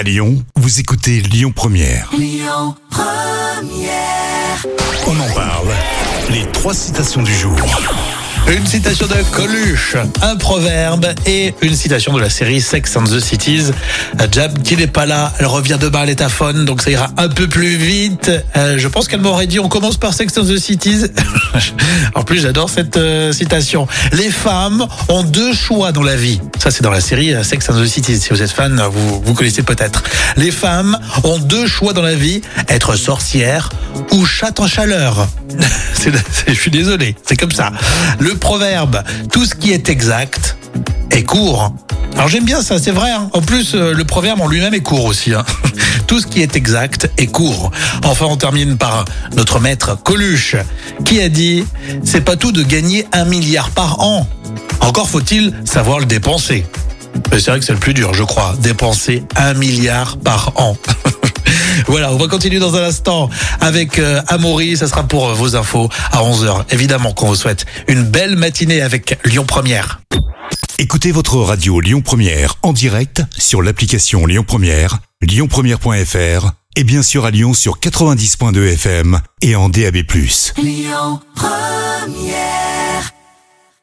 À Lyon, vous écoutez Lyon Première. On en parle. Les trois citations du jour. Une citation de Coluche, un proverbe et une citation de la série Sex and the Cities. Jab qui n'est pas là, elle revient demain à l'étaphone, donc ça ira un peu plus vite. Euh, je pense qu'elle m'aurait dit on commence par Sex and the Cities. en plus, j'adore cette euh, citation. Les femmes ont deux choix dans la vie. Ça, c'est dans la série euh, Sex and the Cities. Si vous êtes fan, vous, vous connaissez peut-être. Les femmes ont deux choix dans la vie être sorcière ou chatte en chaleur. Je suis désolé, c'est comme ça. Le proverbe, tout ce qui est exact est court. Alors j'aime bien ça, c'est vrai. hein. En plus, euh, le proverbe en lui-même est court aussi. hein. Tout ce qui est exact est court. Enfin, on termine par notre maître Coluche, qui a dit « C'est pas tout de gagner un milliard par an. Encore faut-il savoir le dépenser. » C'est vrai que c'est le plus dur, je crois, dépenser un milliard par an. Voilà, on va continuer dans un instant avec euh, Amaury. Ça sera pour euh, vos infos à 11h. Évidemment qu'on vous souhaite une belle matinée avec Lyon Première. Écoutez votre radio Lyon Première en direct sur l'application Lyon Première, lyonpremière.fr et bien sûr à Lyon sur 90.2 FM et en DAB+. Lyon Première